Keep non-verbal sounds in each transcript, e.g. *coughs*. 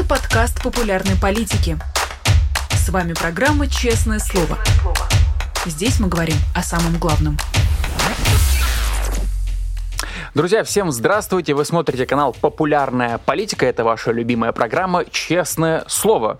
Это подкаст популярной политики. С вами программа «Честное слово». Здесь мы говорим о самом главном. Друзья, всем здравствуйте! Вы смотрите канал «Популярная политика». Это ваша любимая программа «Честное слово».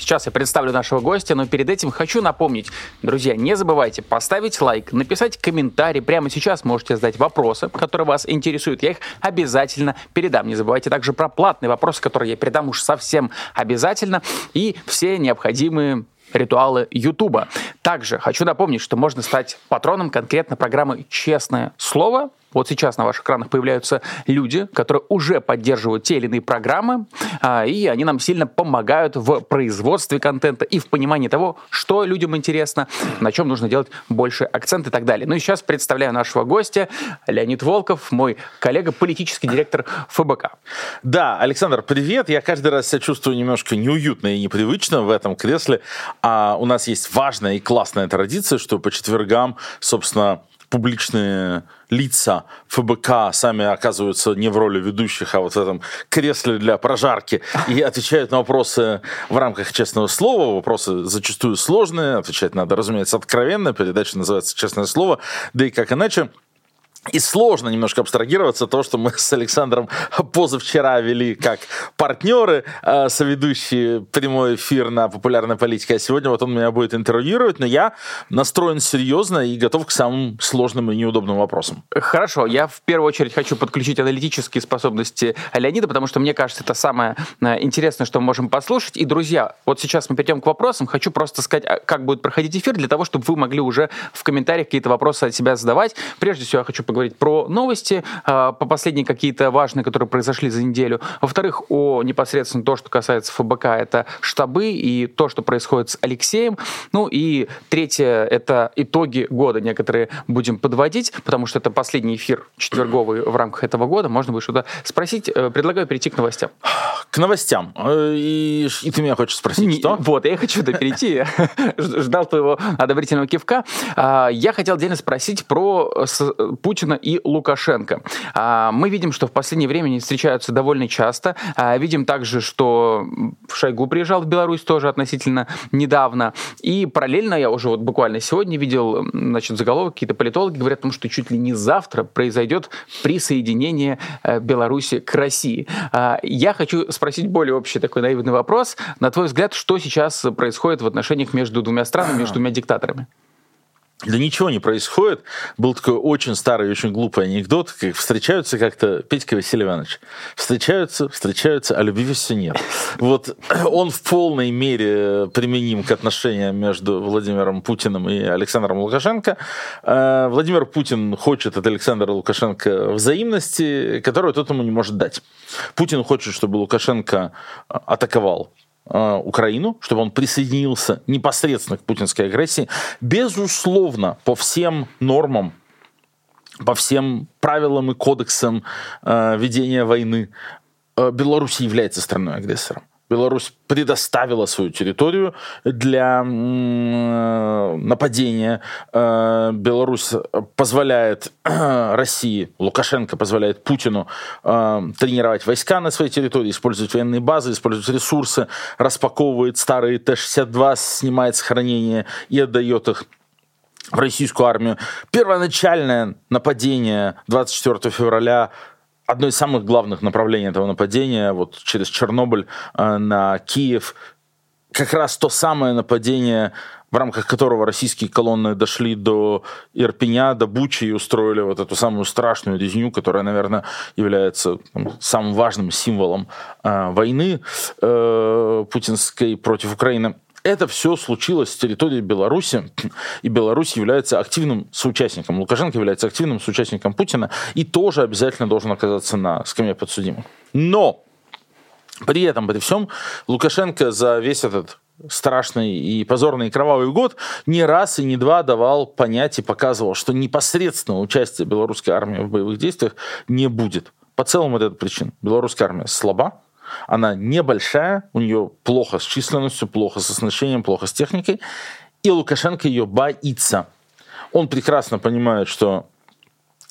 Сейчас я представлю нашего гостя, но перед этим хочу напомнить, друзья, не забывайте поставить лайк, написать комментарий. Прямо сейчас можете задать вопросы, которые вас интересуют. Я их обязательно передам. Не забывайте также про платные вопросы, которые я передам уж совсем обязательно. И все необходимые ритуалы Ютуба. Также хочу напомнить, что можно стать патроном конкретно программы «Честное слово». Вот сейчас на ваших экранах появляются люди, которые уже поддерживают те или иные программы, а, и они нам сильно помогают в производстве контента и в понимании того, что людям интересно, на чем нужно делать больше акцент и так далее. Ну и сейчас представляю нашего гостя, Леонид Волков, мой коллега, политический директор ФБК. Да, Александр, привет. Я каждый раз себя чувствую немножко неуютно и непривычно в этом кресле. А у нас есть важная и классная традиция, что по четвергам, собственно, публичные лица ФБК сами оказываются не в роли ведущих, а вот в этом кресле для прожарки и отвечают на вопросы в рамках честного слова. Вопросы зачастую сложные, отвечать надо, разумеется, откровенно. Передача называется «Честное слово». Да и как иначе, и сложно немножко абстрагироваться то, что мы *laughs* с Александром позавчера вели как партнеры, э, соведущие прямой эфир на популярной политике, а сегодня вот он меня будет интервьюировать, но я настроен серьезно и готов к самым сложным и неудобным вопросам. Хорошо, я в первую очередь хочу подключить аналитические способности Леонида, потому что мне кажется, это самое э, интересное, что мы можем послушать. И, друзья, вот сейчас мы перейдем к вопросам. Хочу просто сказать, а как будет проходить эфир, для того, чтобы вы могли уже в комментариях какие-то вопросы от себя задавать. Прежде всего, я хочу поговорить про новости, а, по последние какие-то важные, которые произошли за неделю. Во-вторых, о непосредственно то, что касается ФБК, это штабы и то, что происходит с Алексеем. Ну и третье, это итоги года некоторые будем подводить, потому что это последний эфир четверговый в рамках этого года. Можно будет что-то спросить. Э, предлагаю перейти к новостям. К новостям. Э, и, и ты меня хочешь спросить, Не, что? Вот, я хочу да перейти. *laughs* Ждал твоего одобрительного кивка. А, я хотел отдельно спросить про Путина Путина и Лукашенко. А, мы видим, что в последнее время они встречаются довольно часто. А, видим также, что Шойгу приезжал в Беларусь тоже относительно недавно. И параллельно я уже вот буквально сегодня видел, значит, заголовок, какие-то политологи говорят о том, что чуть ли не завтра произойдет присоединение э, Беларуси к России. А, я хочу спросить более общий такой наивный вопрос. На твой взгляд, что сейчас происходит в отношениях между двумя странами, между двумя диктаторами? Да ничего не происходит. Был такой очень старый, очень глупый анекдот, как встречаются как-то Петька Василий Иванович. Встречаются, встречаются, а любви все нет. Вот он в полной мере применим к отношениям между Владимиром Путиным и Александром Лукашенко. Э, Владимир Путин хочет от Александра Лукашенко взаимности, которую тот ему не может дать. Путин хочет, чтобы Лукашенко атаковал Украину, чтобы он присоединился непосредственно к путинской агрессии, безусловно, по всем нормам, по всем правилам и кодексам э, ведения войны, э, Беларусь является страной-агрессором. Беларусь предоставила свою территорию для нападения. Э, Беларусь позволяет России, Лукашенко позволяет Путину э, тренировать войска на своей территории, использовать военные базы, использовать ресурсы, распаковывает старые Т-62, снимает с хранения и отдает их в российскую армию. Первоначальное нападение 24 февраля одно из самых главных направлений этого нападения, вот через Чернобыль э, на Киев, как раз то самое нападение, в рамках которого российские колонны дошли до Ирпеня, до Бучи и устроили вот эту самую страшную резню, которая, наверное, является там, самым важным символом э, войны э, путинской против Украины это все случилось с территории Беларуси, и Беларусь является активным соучастником. Лукашенко является активным соучастником Путина и тоже обязательно должен оказаться на скамье подсудимых. Но при этом, при всем, Лукашенко за весь этот страшный и позорный и кровавый год не раз и не два давал понять и показывал, что непосредственного участия белорусской армии в боевых действиях не будет. По целому это причин. Белорусская армия слаба, она небольшая, у нее плохо с численностью, плохо с оснащением, плохо с техникой, и Лукашенко ее боится. Он прекрасно понимает, что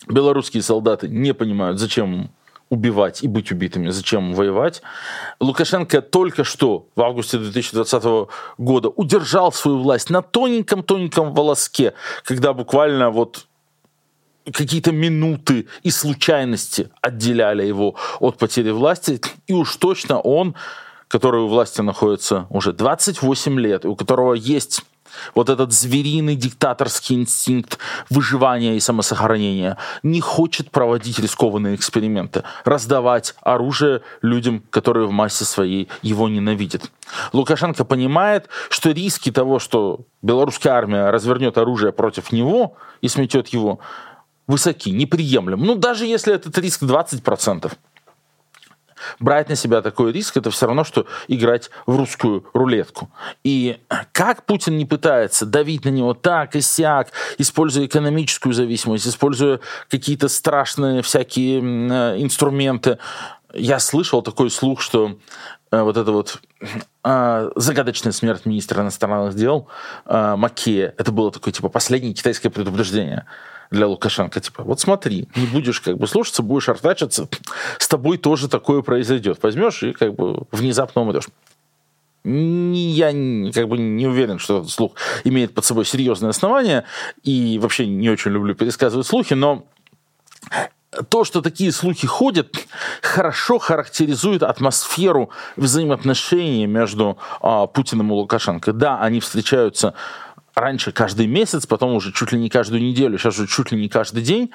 белорусские солдаты не понимают, зачем убивать и быть убитыми, зачем воевать. Лукашенко только что в августе 2020 года удержал свою власть на тоненьком-тоненьком волоске, когда буквально вот какие-то минуты и случайности отделяли его от потери власти, и уж точно он, который у власти находится уже 28 лет, у которого есть вот этот звериный диктаторский инстинкт выживания и самосохранения, не хочет проводить рискованные эксперименты, раздавать оружие людям, которые в массе своей его ненавидят. Лукашенко понимает, что риски того, что белорусская армия развернет оружие против него и сметет его, высоки, неприемлемы. Ну, даже если этот риск 20%. Брать на себя такой риск, это все равно, что играть в русскую рулетку. И как Путин не пытается давить на него так и сяк, используя экономическую зависимость, используя какие-то страшные всякие э, инструменты, я слышал такой слух, что э, вот это вот э, загадочная смерть министра иностранных дел э, Макея, это было такое типа последнее китайское предупреждение для Лукашенко. Типа, вот смотри, не будешь как бы слушаться, будешь артачиться, с тобой тоже такое произойдет. Возьмешь и как бы внезапно умрешь. Я как бы не уверен, что этот слух имеет под собой серьезное основание, и вообще не очень люблю пересказывать слухи, но то, что такие слухи ходят, хорошо характеризует атмосферу взаимоотношений между а, Путиным и Лукашенко. Да, они встречаются раньше каждый месяц, потом уже чуть ли не каждую неделю, сейчас уже чуть ли не каждый день.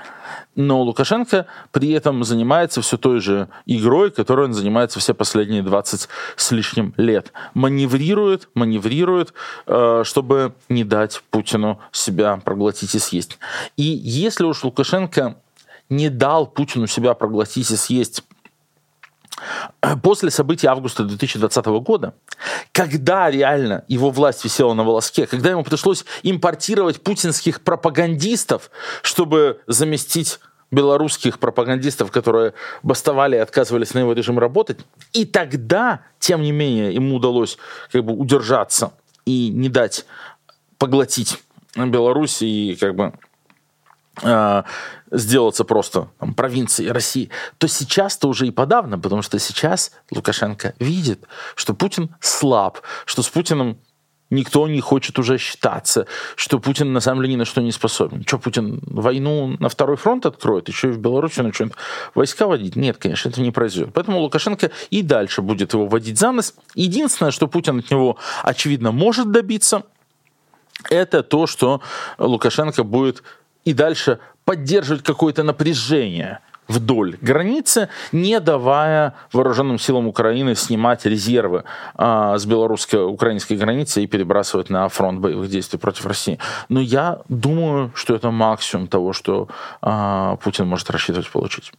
Но Лукашенко при этом занимается все той же игрой, которой он занимается все последние 20 с лишним лет. Маневрирует, маневрирует, э, чтобы не дать Путину себя проглотить и съесть. И если уж Лукашенко не дал Путину себя проглотить и съесть после событий августа 2020 года, когда реально его власть висела на волоске, когда ему пришлось импортировать путинских пропагандистов, чтобы заместить белорусских пропагандистов, которые бастовали и отказывались на его режим работать. И тогда, тем не менее, ему удалось как бы удержаться и не дать поглотить Беларусь и как бы э, сделаться просто там, провинцией России, то сейчас-то уже и подавно, потому что сейчас Лукашенко видит, что Путин слаб, что с Путиным никто не хочет уже считаться, что Путин на самом деле ни на что не способен. Что, Путин войну на второй фронт откроет, еще и в Беларуси начнет войска водить? Нет, конечно, это не произойдет. Поэтому Лукашенко и дальше будет его водить за нос. Единственное, что Путин от него, очевидно, может добиться, это то, что Лукашенко будет и дальше поддерживать какое-то напряжение вдоль границы, не давая вооруженным силам Украины снимать резервы а, с белорусско-украинской границы и перебрасывать на фронт боевых действий против России. Но я думаю, что это максимум того, что а, Путин может рассчитывать получить.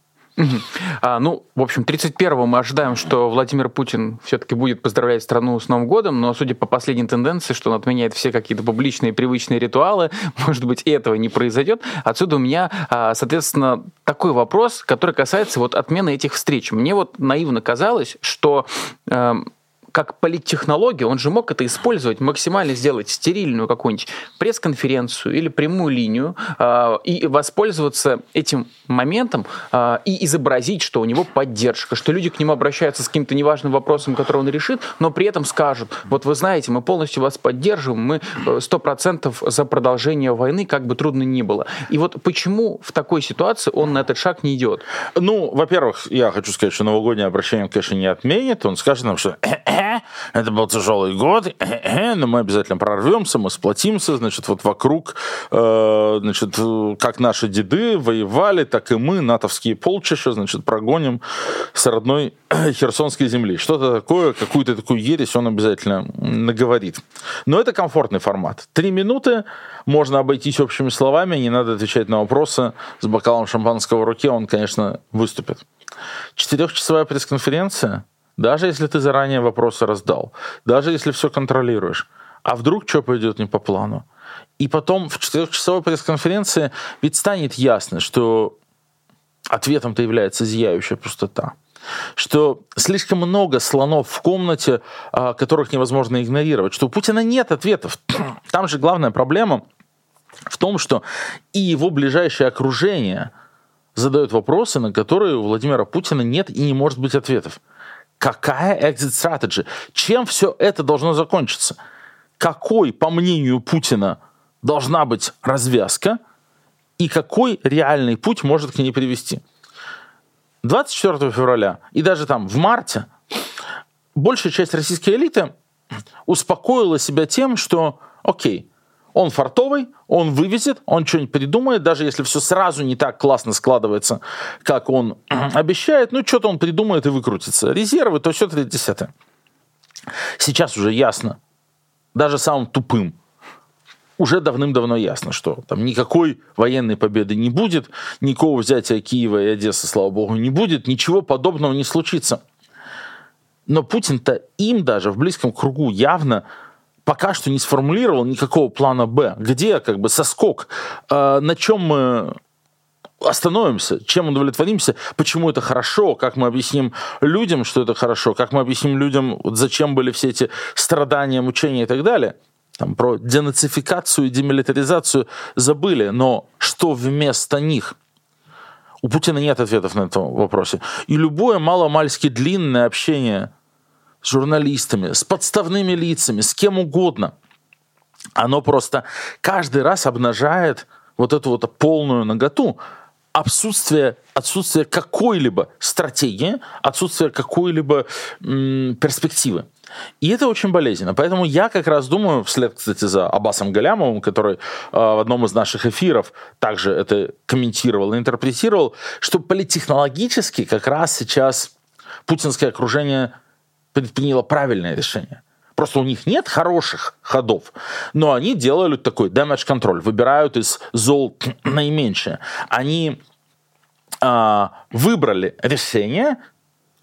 А, ну, в общем, 31-го мы ожидаем, что Владимир Путин все-таки будет поздравлять страну с Новым годом, но судя по последней тенденции, что он отменяет все какие-то публичные привычные ритуалы, *laughs* может быть, этого не произойдет. Отсюда у меня, а, соответственно, такой вопрос, который касается вот отмены этих встреч. Мне вот наивно казалось, что эм, как политтехнология, он же мог это использовать, максимально сделать стерильную какую-нибудь пресс-конференцию или прямую линию э, и воспользоваться этим моментом э, и изобразить, что у него поддержка, что люди к нему обращаются с каким-то неважным вопросом, который он решит, но при этом скажут, вот вы знаете, мы полностью вас поддерживаем, мы э, сто процентов за продолжение войны, как бы трудно ни было. И вот почему в такой ситуации он на этот шаг не идет? Ну, во-первых, я хочу сказать, что новогоднее обращение, конечно, не отменит. Он скажет нам, что это был тяжелый год, но мы обязательно прорвемся, мы сплотимся, значит, вот вокруг, э, значит, как наши деды воевали, так и мы, натовские полчища, значит, прогоним с родной херсонской земли. Что-то такое, какую-то такую ересь он обязательно наговорит. Но это комфортный формат. Три минуты, можно обойтись общими словами, не надо отвечать на вопросы. С бокалом шампанского в руке он, конечно, выступит. Четырехчасовая пресс-конференция – даже если ты заранее вопросы раздал, даже если все контролируешь, а вдруг что пойдет не по плану? И потом в четырехчасовой пресс-конференции ведь станет ясно, что ответом-то является зияющая пустота что слишком много слонов в комнате, а, которых невозможно игнорировать, что у Путина нет ответов. *clears throat* Там же главная проблема в том, что и его ближайшее окружение задает вопросы, на которые у Владимира Путина нет и не может быть ответов. Какая exit strategy? Чем все это должно закончиться? Какой, по мнению Путина, должна быть развязка и какой реальный путь может к ней привести? 24 февраля и даже там в марте большая часть российской элиты успокоила себя тем, что окей, он фартовый, он вывезет, он что-нибудь придумает, даже если все сразу не так классно складывается, как он *clears throat* обещает, ну что-то он придумает и выкрутится. Резервы, то все 30 Сейчас уже ясно, даже самым тупым, уже давным-давно ясно, что там никакой военной победы не будет, никакого взятия Киева и Одессы, слава богу, не будет, ничего подобного не случится. Но Путин-то им даже в близком кругу явно пока что не сформулировал никакого плана Б. Где как бы соскок? Э, на чем мы остановимся, чем удовлетворимся, почему это хорошо, как мы объясним людям, что это хорошо, как мы объясним людям, вот зачем были все эти страдания, мучения и так далее. Там про денацификацию и демилитаризацию забыли, но что вместо них? У Путина нет ответов на этот вопрос. И любое маломальски длинное общение с журналистами, с подставными лицами, с кем угодно. Оно просто каждый раз обнажает вот эту вот полную наготу, отсутствие, отсутствие какой-либо стратегии, отсутствие какой-либо м, перспективы. И это очень болезненно. Поэтому я как раз думаю, вслед, кстати, за Аббасом Галямовым, который э, в одном из наших эфиров также это комментировал и интерпретировал, что политтехнологически как раз сейчас путинское окружение предприняло правильное решение. Просто у них нет хороших ходов, но они делают такой damage control, выбирают из зол *clears throat* наименьшее. Они э, выбрали решение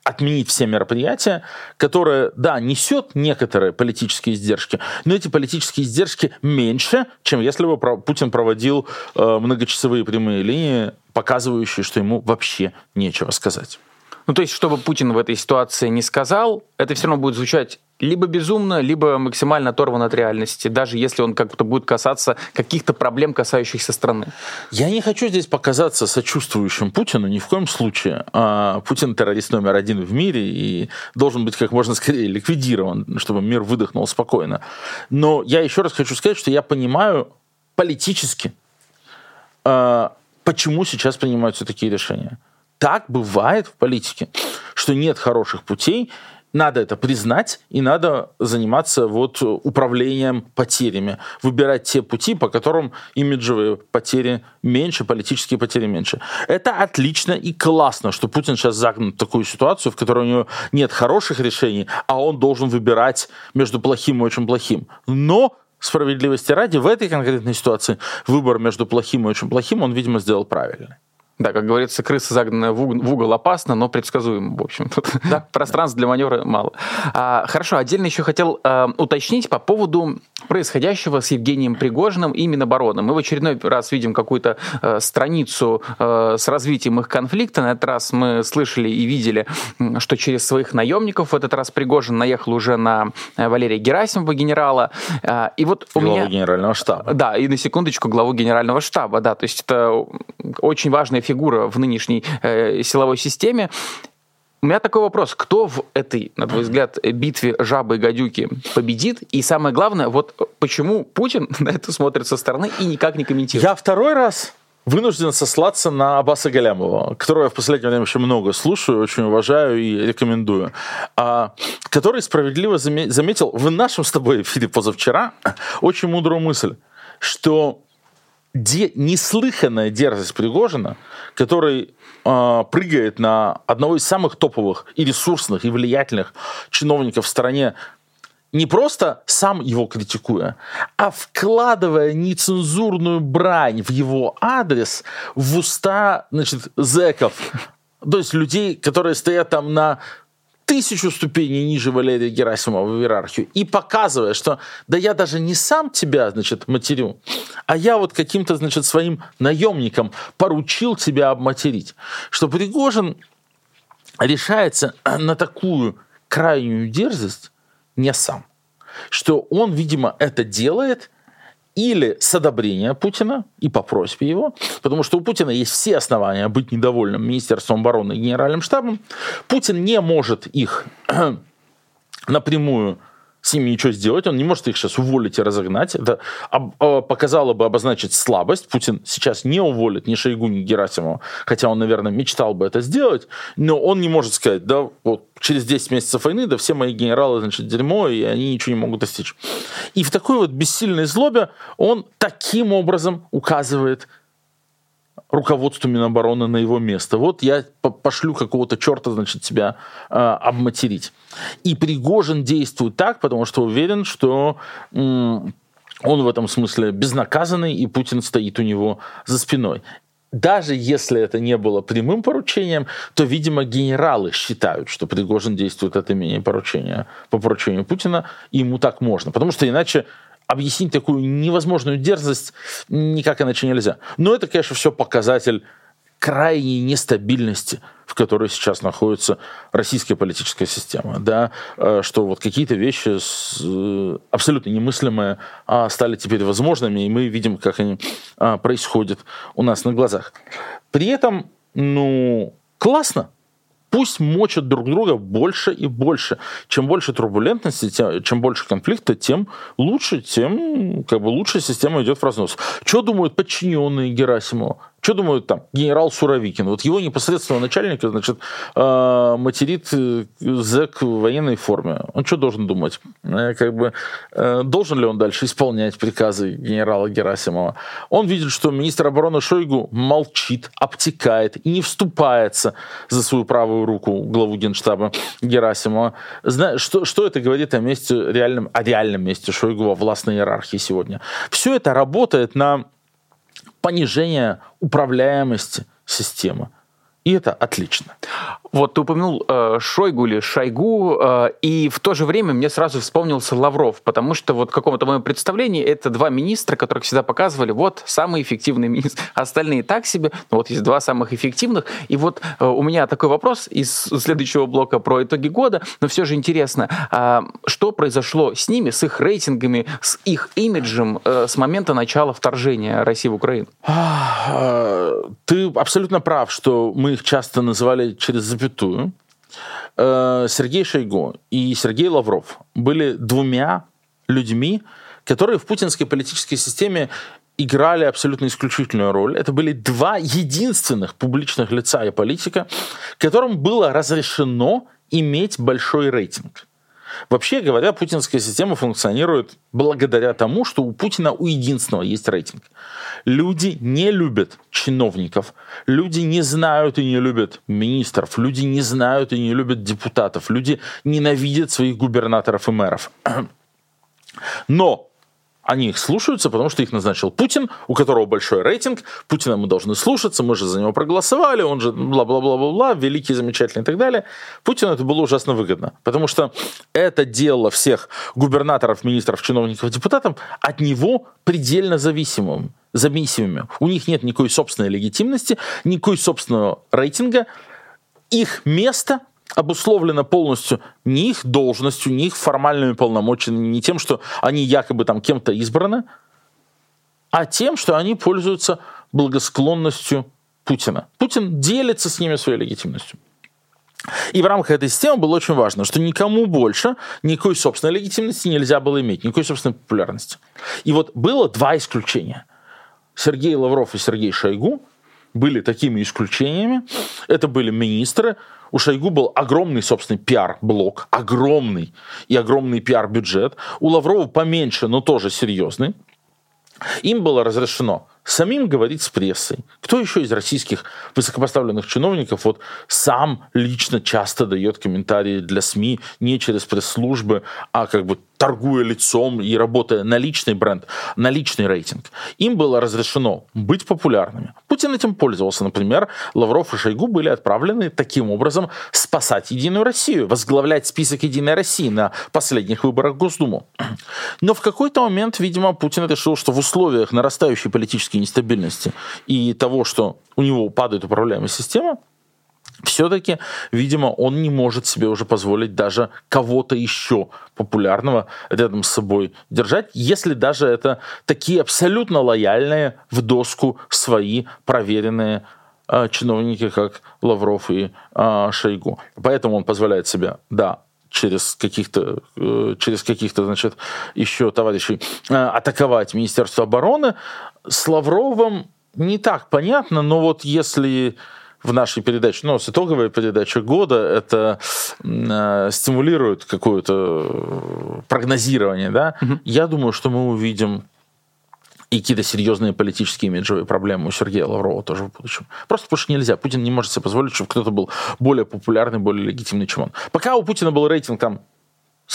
отменить все мероприятия, которое, да, несет некоторые политические издержки, но эти политические издержки меньше, чем если бы Путин проводил э, многочасовые прямые линии, показывающие, что ему вообще нечего сказать. Ну, то есть, чтобы Путин в этой ситуации не сказал, это все равно будет звучать либо безумно, либо максимально оторван от реальности, даже если он как-то будет касаться каких-то проблем, касающихся страны. Я не хочу здесь показаться сочувствующим Путину ни в коем случае. А, Путин террорист номер один в мире и должен быть как можно скорее ликвидирован, чтобы мир выдохнул спокойно. Но я еще раз хочу сказать, что я понимаю политически, а, почему сейчас принимаются такие решения так бывает в политике, что нет хороших путей, надо это признать, и надо заниматься вот управлением потерями. Выбирать те пути, по которым имиджевые потери меньше, политические потери меньше. Это отлично и классно, что Путин сейчас загнан в такую ситуацию, в которой у него нет хороших решений, а он должен выбирать между плохим и очень плохим. Но справедливости ради, в этой конкретной ситуации выбор между плохим и очень плохим он, видимо, сделал правильно. Да, как говорится, крыса загнанная в угол, в угол опасна, но предсказуема, в общем. Тут да. *laughs* пространства для маневра мало. А, хорошо, отдельно еще хотел а, уточнить по поводу происходящего с Евгением Пригожиным и Минобороны. Мы в очередной раз видим какую-то а, страницу а, с развитием их конфликта. На этот раз мы слышали и видели, что через своих наемников в этот раз Пригожин наехал уже на Валерия Герасимова, генерала. И вот у главу меня... генерального штаба. Да, и на секундочку главу генерального штаба, да. То есть это очень важная фигура в нынешней э, силовой системе. У меня такой вопрос. Кто в этой, на твой взгляд, битве жабы и гадюки победит? И самое главное, вот почему Путин *laughs* на это смотрит со стороны и никак не комментирует? Я второй раз вынужден сослаться на Аббаса Галямова, которого я в последнее время еще много слушаю, очень уважаю и рекомендую, а, который справедливо заметил в нашем с тобой *laughs* эфире позавчера очень мудрую мысль, что де, неслыханная дерзость Пригожина, который э, прыгает на одного из самых топовых и ресурсных, и влиятельных чиновников в стране, не просто сам его критикуя, а вкладывая нецензурную брань в его адрес в уста значит, зэков, то есть людей, которые стоят там на тысячу ступеней ниже Валерия Герасимова в иерархию и показывая, что да я даже не сам тебя, значит, матерю, а я вот каким-то, значит, своим наемникам поручил тебя обматерить. Что Пригожин решается *clears throat* на такую крайнюю дерзость не сам. Что он, видимо, это делает или с одобрения Путина и по просьбе его, потому что у Путина есть все основания быть недовольным Министерством обороны и Генеральным штабом. Путин не может их *clears throat* напрямую с ними ничего сделать, он не может их сейчас уволить и разогнать. Это а, показало бы обозначить слабость. Путин сейчас не уволит ни Шойгу, ни Герасимова, хотя он, наверное, мечтал бы это сделать, но он не может сказать, да, вот через 10 месяцев войны, да все мои генералы, значит, дерьмо, и они ничего не могут достичь. И в такой вот бессильной злобе он таким образом указывает руководству Минобороны на его место. Вот я пошлю какого-то черта, значит, тебя э, обматерить. И Пригожин действует так, потому что уверен, что он в этом смысле безнаказанный, и Путин стоит у него за спиной. Даже если это не было прямым поручением, то, видимо, генералы считают, что Пригожин действует от имени поручения, по поручению Путина, и ему так можно. Потому что иначе объяснить такую невозможную дерзость никак иначе нельзя. Но это, конечно, все показатель крайней нестабильности, в которой сейчас находится российская политическая система, да, э, что вот какие-то вещи э, абсолютно немыслимые а стали теперь возможными, и мы видим, как они а, происходят у нас на глазах. При этом, ну, классно, пусть мочат друг друга больше и больше. Чем больше турбулентности, тем, чем больше конфликта, тем лучше, тем как бы лучше система идет в разнос. Что думают подчиненные Герасимова? Что думают там генерал Суровикин? Вот его непосредственного начальника, значит, э, материт э, зэк в военной форме. Он что должен думать? Э, как бы, должен ли он дальше исполнять приказы генерала Герасимова? Он видит, что министр обороны Шойгу молчит, обтекает и не вступается за свою правую руку главу генштаба Герасимова. Знаешь, что, что это говорит о месте реальном, о реальном месте Шойгу во властной иерархии сегодня? Все это работает на понижение управляемости системы. И это отлично. Вот ты упомянул э, Шойгу или Шойгу, э, и в то же время мне сразу вспомнился Лавров, потому что вот в каком-то моем представлении это два министра, которых всегда показывали, вот самые эффективные министры, *laughs* остальные так себе, но вот есть два самых эффективных. И вот э, у меня такой вопрос из следующего блока про итоги года, но все же интересно, э, что произошло с ними, с их рейтингами, с их имиджем э, с момента начала вторжения России в Украину? Э, ты абсолютно прав, что мы их часто называли через запятую, э, Сергей Шойгу и Сергей Лавров были двумя людьми, которые в путинской политической системе играли абсолютно исключительную роль. Это были два единственных публичных лица и политика, которым было разрешено иметь большой рейтинг. Вообще говоря, путинская система функционирует благодаря тому, что у Путина у единственного есть рейтинг. Люди не любят чиновников, люди не знают и не любят министров, люди не знают и не любят депутатов, люди ненавидят своих губернаторов и мэров. Но они их слушаются, потому что их назначил Путин, у которого большой рейтинг. Путина мы должны слушаться, мы же за него проголосовали, он же бла-бла-бла-бла-бла, великий, замечательный и так далее. Путину это было ужасно выгодно, потому что это делало всех губернаторов, министров, чиновников, депутатов от него предельно зависимым зависимыми. У них нет никакой собственной легитимности, никакой собственного рейтинга. Их место обусловлено полностью не их должностью, не их формальными полномочиями, не тем, что они якобы там кем-то избраны, а тем, что они пользуются благосклонностью Путина. Путин делится с ними своей легитимностью. И в рамках этой системы было очень важно, что никому больше никакой собственной легитимности нельзя было иметь, никакой собственной популярности. И вот было два исключения. Сергей Лавров и Сергей Шойгу были такими исключениями. Это были министры, у Шойгу был огромный собственный пиар-блок, огромный и огромный пиар-бюджет. У Лаврова поменьше, но тоже серьезный. Им было разрешено самим говорить с прессой. Кто еще из российских высокопоставленных чиновников вот сам лично часто дает комментарии для СМИ не через пресс-службы, а как бы торгуя лицом и работая на личный бренд, на личный рейтинг. Им было разрешено быть популярными. Путин этим пользовался. Например, Лавров и Шойгу были отправлены таким образом спасать Единую Россию, возглавлять список Единой России на последних выборах Госдуму. Но в какой-то момент, видимо, Путин решил, что в условиях нарастающей политической нестабильности и того, что у него падает управляемая система, все-таки, видимо, он не может себе уже позволить даже кого-то еще популярного рядом с собой держать, если даже это такие абсолютно лояльные в доску свои проверенные э, чиновники, как Лавров и э, Шойгу. Поэтому он позволяет себе, да, через каких-то э, через каких-то значит еще товарищей э, атаковать Министерство обороны с Лавровым не так понятно, но вот если в нашей передаче, ну, с итоговой передачи года, это э, стимулирует какое-то прогнозирование, да, угу. я думаю, что мы увидим и какие-то серьезные политические имиджевые проблемы у Сергея Лаврова тоже в будущем. Просто потому что нельзя. Путин не может себе позволить, чтобы кто-то был более популярный, более легитимный, чем он. Пока у Путина был рейтинг там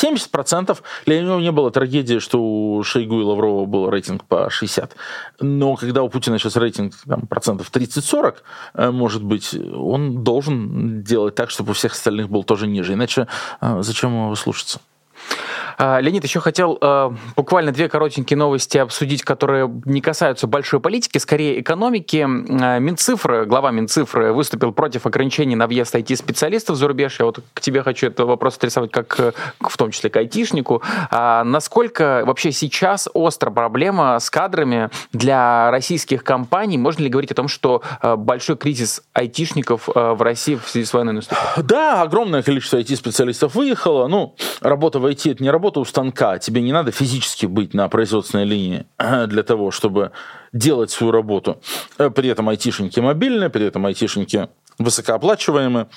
70%. Для него не было трагедии, что у Шойгу и Лаврова был рейтинг по 60. Но когда у Путина сейчас рейтинг там, процентов 30-40, э, может быть, он должен делать так, чтобы у всех остальных был тоже ниже. Иначе э, зачем его слушаться? А, Леонид, еще хотел э, буквально две коротенькие новости обсудить, которые не касаются большой политики, скорее экономики. Э, Минцифры, глава Минцифры выступил против ограничений на въезд IT-специалистов за рубеж. Я вот к тебе хочу этот вопрос адресовать как в том числе к айтишнику. А насколько вообще сейчас остра проблема с кадрами для российских компаний? Можно ли говорить о том, что э, большой кризис айтишников в России в связи с войной наступил? Да, огромное количество IT-специалистов выехало. Ну, работа в IT — это не работа у станка, тебе не надо физически быть на производственной линии для того, чтобы делать свою работу. Э, при этом айтишники мобильные, при этом айтишники высокооплачиваемые.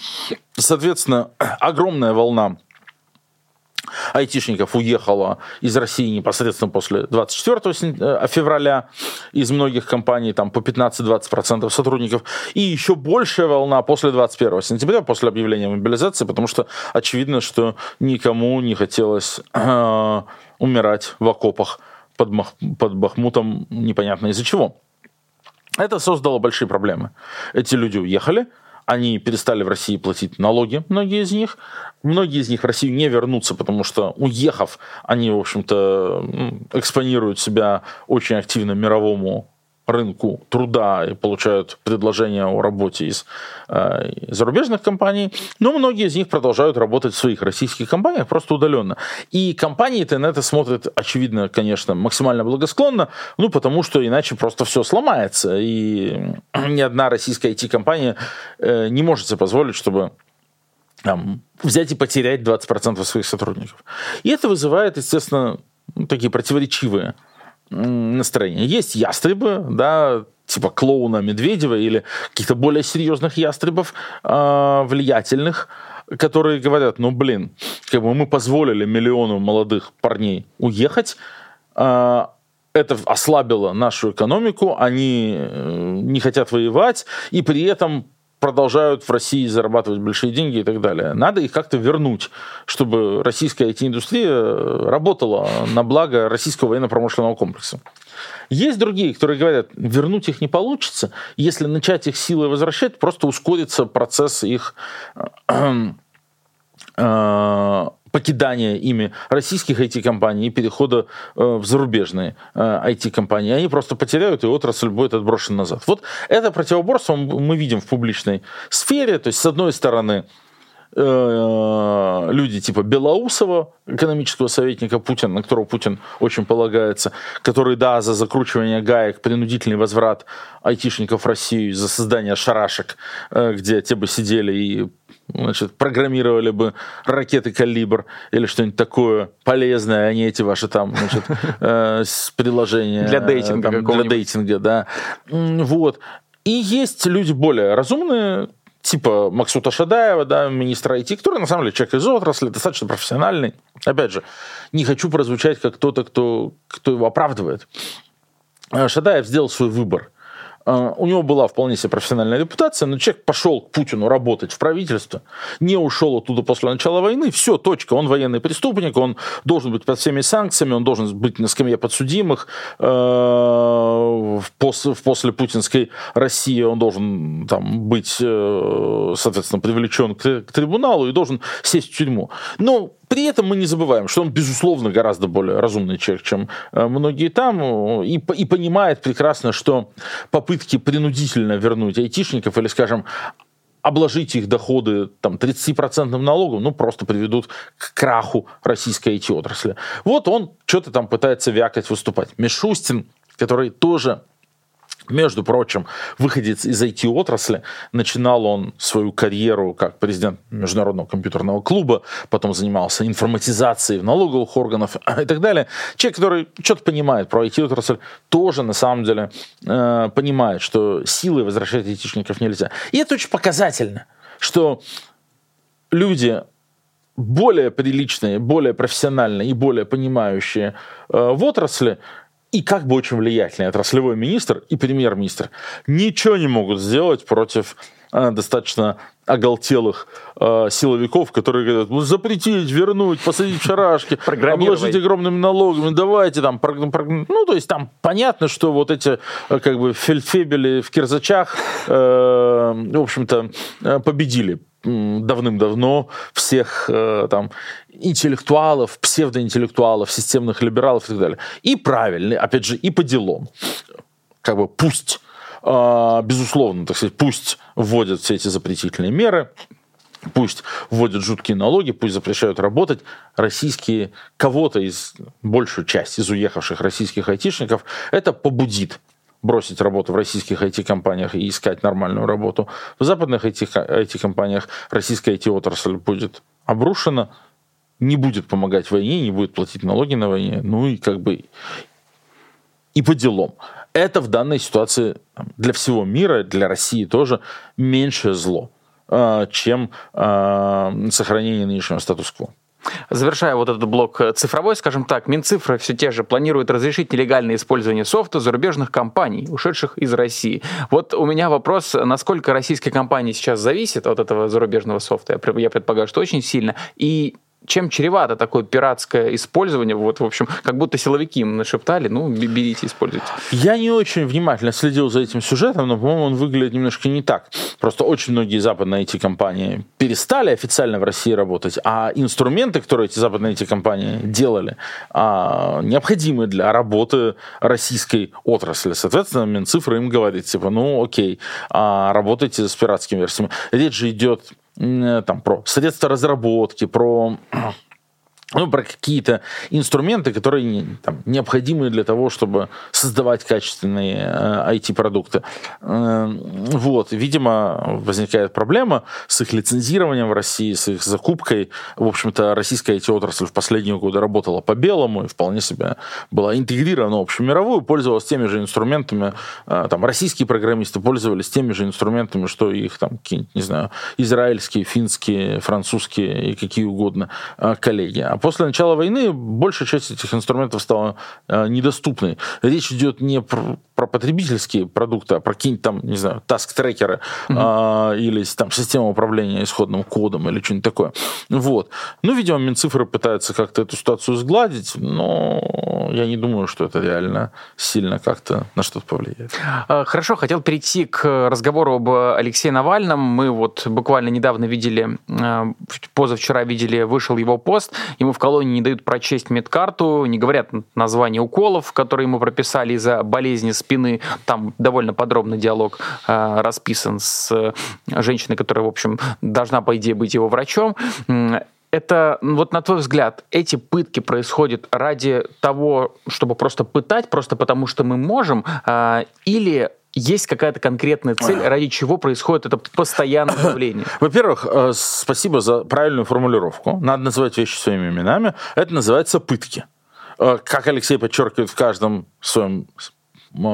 Соответственно, *clears throat* огромная волна айтишников уехало из России непосредственно после 24 э, февраля из многих компаний, там по 15-20% сотрудников, и еще большая волна после 21 сентября, после объявления мобилизации, потому что очевидно, что никому не хотелось э, умирать в окопах под, Мах, под Бахмутом непонятно из-за чего. Это создало большие проблемы. Эти люди уехали, они перестали в России платить налоги, многие из них. Многие из них в Россию не вернутся, потому что, уехав, они, в общем-то, экспонируют себя очень активно мировому рынку труда и получают предложения о работе из э, зарубежных компаний, но многие из них продолжают работать в своих российских компаниях просто удаленно. И компании-то на это смотрят, очевидно, конечно, максимально благосклонно, ну, потому что иначе просто все сломается, и ни одна российская IT-компания э, не может себе позволить, чтобы там, взять и потерять 20% своих сотрудников. И это вызывает, естественно, такие противоречивые настроения. Есть ястребы, да, типа клоуна Медведева или каких-то более серьезных ястребов, э, влиятельных, которые говорят, ну блин, как бы мы позволили миллиону молодых парней уехать, э, это ослабило нашу экономику, они э, не хотят воевать, и при этом продолжают в России зарабатывать большие деньги и так далее. Надо их как-то вернуть, чтобы российская IT-индустрия работала на благо российского военно-промышленного комплекса. Есть другие, которые говорят, вернуть их не получится. Если начать их силой возвращать, просто ускорится процесс их э, э, покидания ими российских IT-компаний и перехода э, в зарубежные IT-компании. Э, Они просто потеряют, и отрасль будет отброшена назад. Вот это противоборство мы видим в публичной сфере. То есть, с одной стороны, э, люди типа Белоусова, экономического советника Путина, на которого Путин очень полагается, который, да, за закручивание гаек, принудительный возврат айтишников в Россию, за создание шарашек, где те бы сидели и значит, программировали бы ракеты «Калибр» или что-нибудь такое полезное, а не эти ваши там, значит, *laughs* э, приложения. Для дейтинга там, Для дейтинга, да. Вот. И есть люди более разумные, типа Максута Шадаева, да, министра IT, который на самом деле человек из отрасли, достаточно профессиональный. Опять же, не хочу прозвучать как кто-то, кто, кто его оправдывает. Э, Шадаев сделал свой выбор – у него была вполне себе профессиональная репутация, но человек пошел к Путину работать в правительство, не ушел оттуда после начала войны, все, точка, он военный преступник, он должен быть под всеми санкциями, он должен быть на скамье подсудимых, э, в, после, путинской России он должен там, быть, э, соответственно, привлечен к, трибуналу и должен сесть в тюрьму. Но при этом мы не забываем, что он, безусловно, гораздо более разумный человек, чем э, многие там, и, и понимает прекрасно, что попытки принудительно вернуть айтишников или, скажем, обложить их доходы там, 30% налогом, ну, просто приведут к краху российской IT-отрасли. Вот он что-то там пытается вякать, выступать. Мишустин, который тоже между прочим, выходец из IT-отрасли, начинал он свою карьеру как президент Международного компьютерного клуба, потом занимался информатизацией налоговых органов и так далее. Человек, который что-то понимает про IT-отрасль, тоже на самом деле э, понимает, что силой возвращать айтишников нельзя. И это очень показательно, что люди более приличные, более профессиональные и более понимающие э, в отрасли и как бы очень влиятельный отраслевой министр и премьер-министр ничего не могут сделать против э, достаточно оголтелых э, силовиков, которые говорят, ну, запретить, вернуть, посадить в шарашки, обложить огромными налогами, давайте там, прог... Прог... ну, то есть там понятно, что вот эти э, как бы фельдфебели в кирзачах, э, в общем-то, э, победили давным-давно всех э, там интеллектуалов, псевдоинтеллектуалов, системных либералов и так далее. И правильный, опять же, и по делам. Как бы пусть, э, безусловно, так сказать, пусть вводят все эти запретительные меры, пусть вводят жуткие налоги, пусть запрещают работать. Российские, кого-то из, большую часть из уехавших российских айтишников, это побудит бросить работу в российских IT-компаниях и искать нормальную работу. В западных IT-компаниях российская IT-отрасль будет обрушена, не будет помогать войне, не будет платить налоги на войне, ну и как бы и по делам. Это в данной ситуации для всего мира, для России тоже меньшее зло, а, чем а, сохранение нынешнего статус-кво. Завершая вот этот блок цифровой, скажем так, Минцифры все те же планируют разрешить нелегальное использование софта зарубежных компаний, ушедших из России. Вот у меня вопрос, насколько российские компании сейчас зависят от этого зарубежного софта? Я предполагаю, что очень сильно. И чем чревато такое пиратское использование? Вот, в общем, как будто силовики им нашептали, ну, берите, используйте. Я не очень внимательно следил за этим сюжетом, но, по-моему, он выглядит немножко не так. Просто очень многие западные IT-компании перестали официально в России работать, а инструменты, которые эти западные IT-компании делали, а, необходимы для работы российской отрасли. Соответственно, Минцифра им говорит, типа, ну, окей, а, работайте с пиратскими версиями. Речь же идет там, про средства разработки, про ну, про какие-то инструменты, которые там, необходимы для того, чтобы создавать качественные э, IT-продукты. Э, вот, видимо, возникает проблема с их лицензированием в России, с их закупкой. В общем-то, российская IT-отрасль в последние годы работала по белому и вполне себе была интегрирована в общемировую, пользовалась теми же инструментами. Э, там, российские программисты пользовались теми же инструментами, что их там, какие-нибудь, не знаю, израильские, финские, французские и какие угодно э, коллеги. А после начала войны большая часть этих инструментов стала э, недоступной. Речь идет не про, про потребительские продукты, а про какие-нибудь там, не знаю, таск-трекеры mm-hmm. э, или там система управления исходным кодом или что-нибудь такое. Вот. Ну, видимо, Минцифры пытаются как-то эту ситуацию сгладить, но я не думаю, что это реально сильно как-то на что-то повлияет. А, хорошо, хотел перейти к разговору об Алексее Навальном. Мы вот буквально недавно видели, э, позавчера видели, вышел его пост, ему в колонии не дают прочесть медкарту, не говорят название уколов, которые ему прописали из-за болезни спины. Там довольно подробный диалог э, расписан с э, женщиной, которая, в общем, должна, по идее, быть его врачом это, вот на твой взгляд, эти пытки происходят ради того, чтобы просто пытать, просто потому что мы можем, э, или есть какая-то конкретная цель, ради чего происходит это постоянное *coughs* давление? Во-первых, э, спасибо за правильную формулировку. Надо называть вещи своими именами. Это называется пытки. Э, как Алексей подчеркивает в каждом своем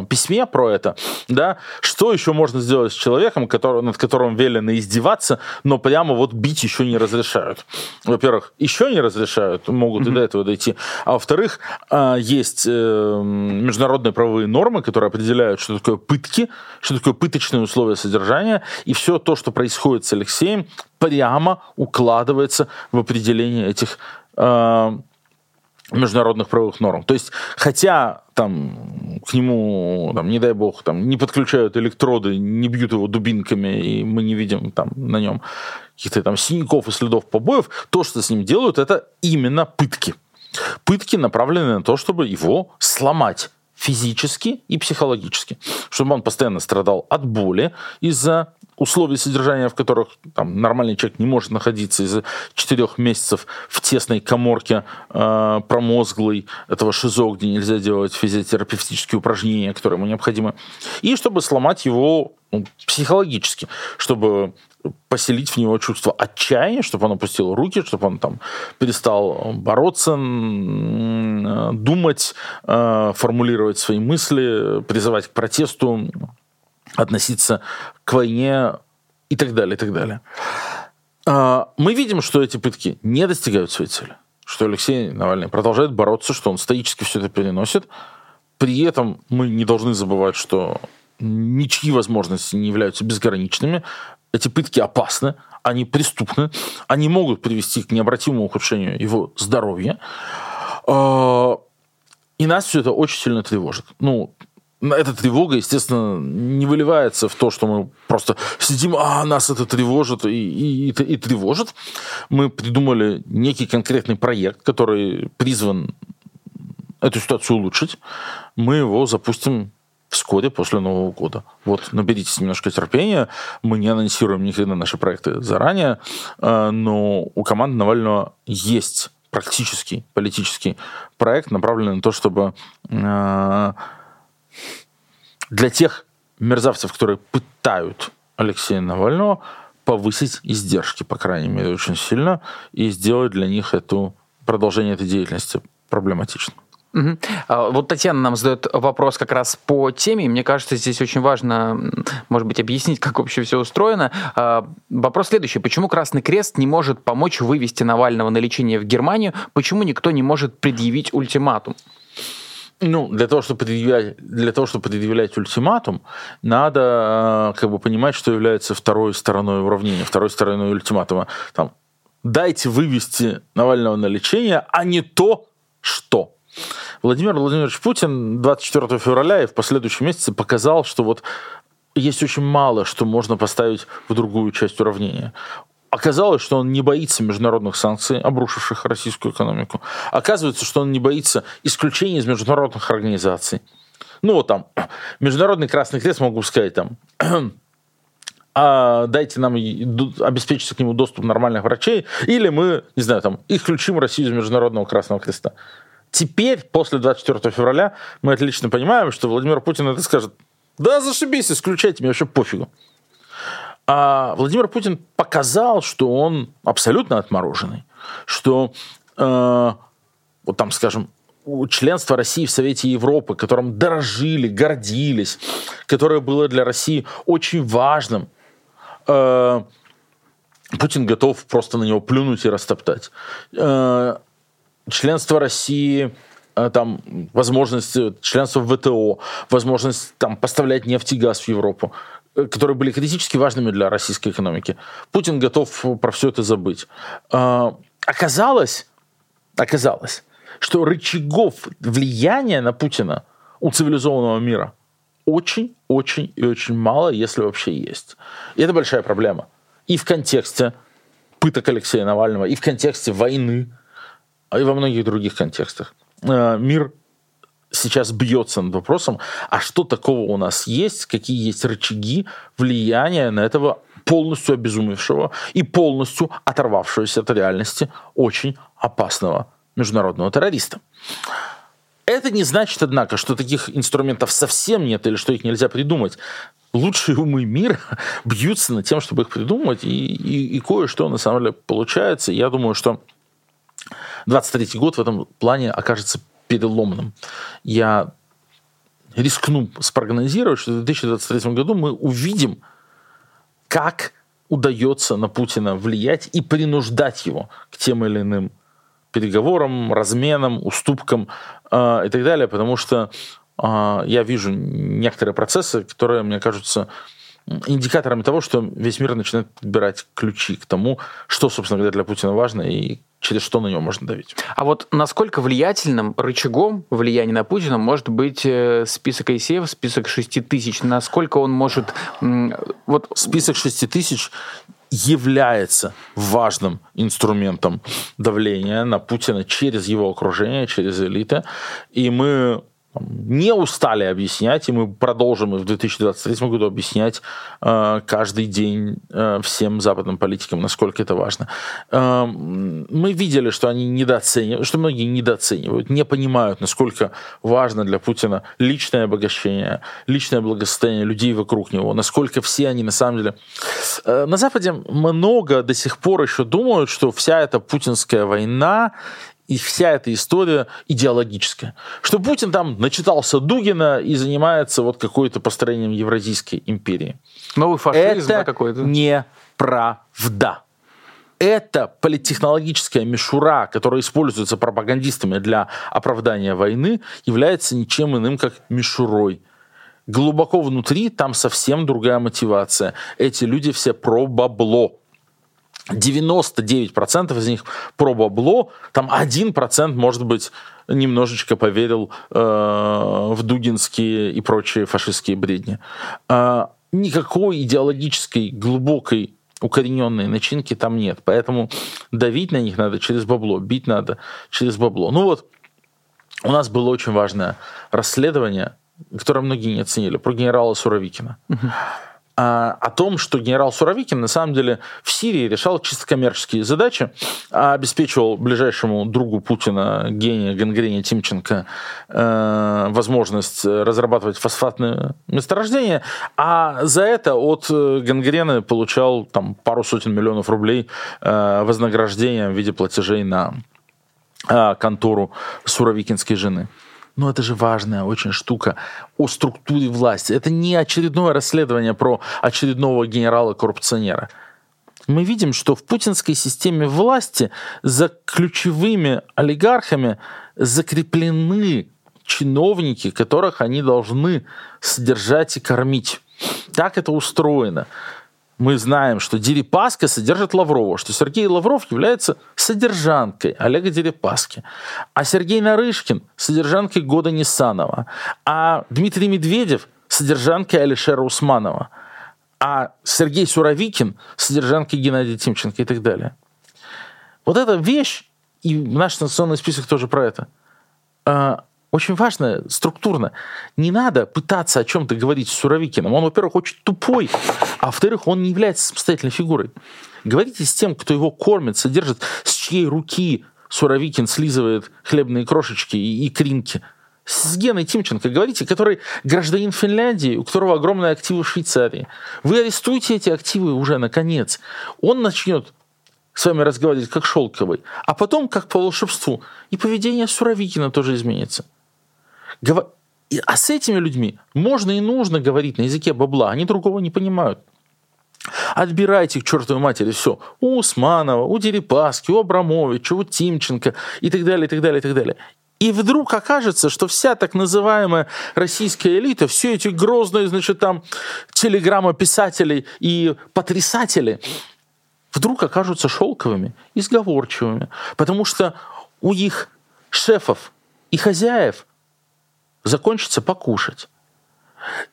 письме про это, да, что еще можно сделать с человеком, который, над которым велено издеваться, но прямо вот бить еще не разрешают. Во-первых, еще не разрешают, могут mm-hmm. и до этого дойти. А во-вторых, а, есть э, международные правовые нормы, которые определяют, что такое пытки, что такое пыточные условия содержания, и все то, что происходит с Алексеем, прямо укладывается в определение этих а, международных правовых норм. То есть, хотя там к нему, там, не дай бог, там, не подключают электроды, не бьют его дубинками, и мы не видим там на нем каких-то там синяков и следов побоев, то, что с ним делают, это именно пытки. Пытки направлены на то, чтобы его сломать физически и психологически, чтобы он постоянно страдал от боли из-за условий содержания, в которых там, нормальный человек не может находиться из-за четырех месяцев в тесной коморке э, промозглой этого шизо, где нельзя делать физиотерапевтические упражнения, которые ему необходимы, и чтобы сломать его ну, психологически, чтобы поселить в него чувство отчаяния, чтобы он опустил руки, чтобы он там перестал бороться, думать, э, формулировать свои мысли, призывать к протесту, относиться к войне и так далее, и так далее. А, мы видим, что эти пытки не достигают своей цели, что Алексей Навальный продолжает бороться, что он стоически все это переносит. При этом мы не должны забывать, что ничьи возможности не являются безграничными. Эти пытки опасны, они преступны, они могут привести к необратимому ухудшению его здоровья. А, и нас все это очень сильно тревожит. Ну, эта тревога, естественно, не выливается в то, что мы просто сидим, а нас это тревожит и, и, и, и тревожит. Мы придумали некий конкретный проект, который призван эту ситуацию улучшить. Мы его запустим вскоре после Нового года. Вот, наберитесь немножко терпения. Мы не анонсируем никогда наши проекты заранее, э, но у команды Навального есть практический политический проект, направленный на то, чтобы э, для тех мерзавцев, которые пытают Алексея Навального, повысить издержки, по крайней мере, очень сильно, и сделать для них эту продолжение этой деятельности проблематичным. Угу. Вот Татьяна нам задает вопрос как раз по теме. Мне кажется, здесь очень важно, может быть, объяснить, *laughs* как вообще все устроено. А, вопрос следующий. Почему Красный Крест не может помочь вывести Навального на лечение в Германию? Почему никто не может предъявить ультиматум? Ну, для того, чтобы предъявлять, для того, чтобы предъявлять ультиматум, надо э, как бы понимать, что является второй стороной уравнения, второй стороной ультиматума. Там, дайте вывести Навального на лечение, а не то, что. Владимир Владимирович Путин 24 февраля и в последующие месяцы показал, что вот есть очень мало, что можно поставить в другую часть уравнения. Оказалось, что он не боится международных санкций, обрушивших российскую экономику. Оказывается, что он не боится исключения из международных организаций. Ну вот там, *clears throat* Международный Красный Крест, могу сказать, там, *clears throat* а дайте нам обеспечить к нему доступ нормальных врачей, или мы, не знаю, там, исключим Россию из Международного Красного Креста. Теперь, после 24 февраля, мы отлично понимаем, что Владимир Путин это скажет, да зашибись, исключайте, мне вообще пофигу. А Владимир Путин показал, что он абсолютно отмороженный, что э, вот там, скажем, членство России в Совете Европы, которым дорожили, гордились, которое было для России очень важным, э, Путин готов просто на него плюнуть и растоптать. Э, членство России э, там возможность членства в ВТО, возможность там поставлять нефть и газ в Европу которые были критически важными для российской экономики. Путин готов про все это забыть. А, оказалось, оказалось, что рычагов влияния на Путина у цивилизованного мира очень, очень и очень мало, если вообще есть. И это большая проблема. И в контексте пыток Алексея Навального, и в контексте войны, и во многих других контекстах. А, мир сейчас бьется над вопросом, а что такого у нас есть, какие есть рычаги влияния на этого полностью обезумевшего и полностью оторвавшегося от реальности очень опасного международного террориста. Это не значит, однако, что таких инструментов совсем нет или что их нельзя придумать. Лучшие умы мира *laughs* бьются над тем, чтобы их придумать, и, и, и кое-что на самом деле получается. Я думаю, что 23 год в этом плане окажется переломным. Я рискну спрогнозировать, что в 2023 году мы увидим, как удается на Путина влиять и принуждать его к тем или иным переговорам, разменам, уступкам э, и так далее, потому что э, я вижу некоторые процессы, которые мне кажутся индикаторами того, что весь мир начинает подбирать ключи к тому, что, собственно говоря, для Путина важно и через что на него можно давить. А вот насколько влиятельным рычагом влияния на Путина может быть э, список ICF, список 6 тысяч? Насколько он может... Вот... Список 6 тысяч является важным инструментом давления на Путина через его окружение, через элиты. И мы не устали объяснять, и мы продолжим и в 2023 году объяснять э, каждый день э, всем западным политикам, насколько это важно. Э, мы видели, что они недооценивают, что многие недооценивают, не понимают, насколько важно для Путина личное обогащение, личное благосостояние людей вокруг него, насколько все они на самом деле... Э, на Западе много до сих пор еще думают, что вся эта путинская война и вся эта история идеологическая. Что Путин там начитался Дугина и занимается вот какой-то построением Евразийской империи. Новый фашизм это какой-то. неправда. Это политтехнологическая мишура, которая используется пропагандистами для оправдания войны, является ничем иным, как мишурой. Глубоко внутри там совсем другая мотивация. Эти люди все про бабло 99% из них про бабло, там 1% может быть немножечко поверил э, в дугинские и прочие фашистские бредни. Э, никакой идеологической глубокой укорененной начинки там нет. Поэтому давить на них надо через бабло, бить надо через бабло. Ну вот, у нас было очень важное расследование, которое многие не оценили, про генерала Суровикина. Угу о том, что генерал Суровикин на самом деле в Сирии решал чисто коммерческие задачи, а обеспечивал ближайшему другу Путина, гения Гангрене Тимченко, э, возможность разрабатывать фосфатные месторождения, а за это от Гангрены получал там, пару сотен миллионов рублей э, вознаграждения в виде платежей на э, контору Суровикинской жены. Но это же важная очень штука о структуре власти. Это не очередное расследование про очередного генерала-коррупционера. Мы видим, что в путинской системе власти за ключевыми олигархами закреплены чиновники, которых они должны содержать и кормить. Так это устроено мы знаем, что Дерипаска содержит Лаврова, что Сергей Лавров является содержанкой Олега Дерипаски, а Сергей Нарышкин – содержанкой Года Нисанова, а Дмитрий Медведев – содержанкой Алишера Усманова, а Сергей Суровикин – содержанкой Геннадия Тимченко и так далее. Вот эта вещь, и наш национальный список тоже про это, а, очень важно структурно. Не надо пытаться о чем-то говорить с Суровикиным. Он, во-первых, очень тупой, а во-вторых, он не является самостоятельной фигурой. Говорите с тем, кто его кормит, содержит, с чьей руки Суровикин слизывает хлебные крошечки и, и кринки. С Геной Тимченко говорите, который гражданин Финляндии, у которого огромные активы в Швейцарии. Вы арестуете эти активы уже, наконец. Он начнет с вами разговаривать как шелковый, а потом, как по волшебству, и поведение Суровикина тоже изменится. А с этими людьми можно и нужно говорить на языке бабла, они другого не понимают. Отбирайте к чертовой матери все. У Усманова, у Дерипаски, у Абрамовича, у Тимченко и так далее, и так далее, и так далее. И вдруг окажется, что вся так называемая российская элита, все эти грозные, значит, там, телеграммописатели и потрясатели, вдруг окажутся шелковыми и сговорчивыми. Потому что у их шефов и хозяев закончится покушать.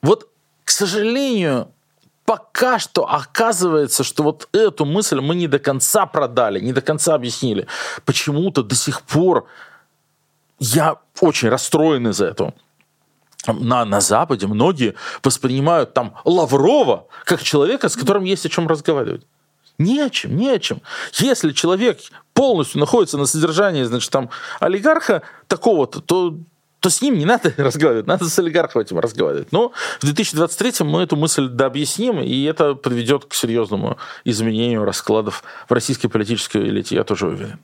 Вот, к сожалению, пока что оказывается, что вот эту мысль мы не до конца продали, не до конца объяснили. Почему-то до сих пор я очень расстроен из-за этого. На, на Западе многие воспринимают там Лаврова как человека, с которым есть о чем разговаривать. Не о чем, не о чем. Если человек полностью находится на содержании, значит, там, олигарха такого-то, то то с ним не надо *laughs* разговаривать, надо с олигархом этим разговаривать. Но в 2023 мы эту мысль дообъясним, и это приведет к серьезному изменению раскладов в российской политической элите, я тоже уверен.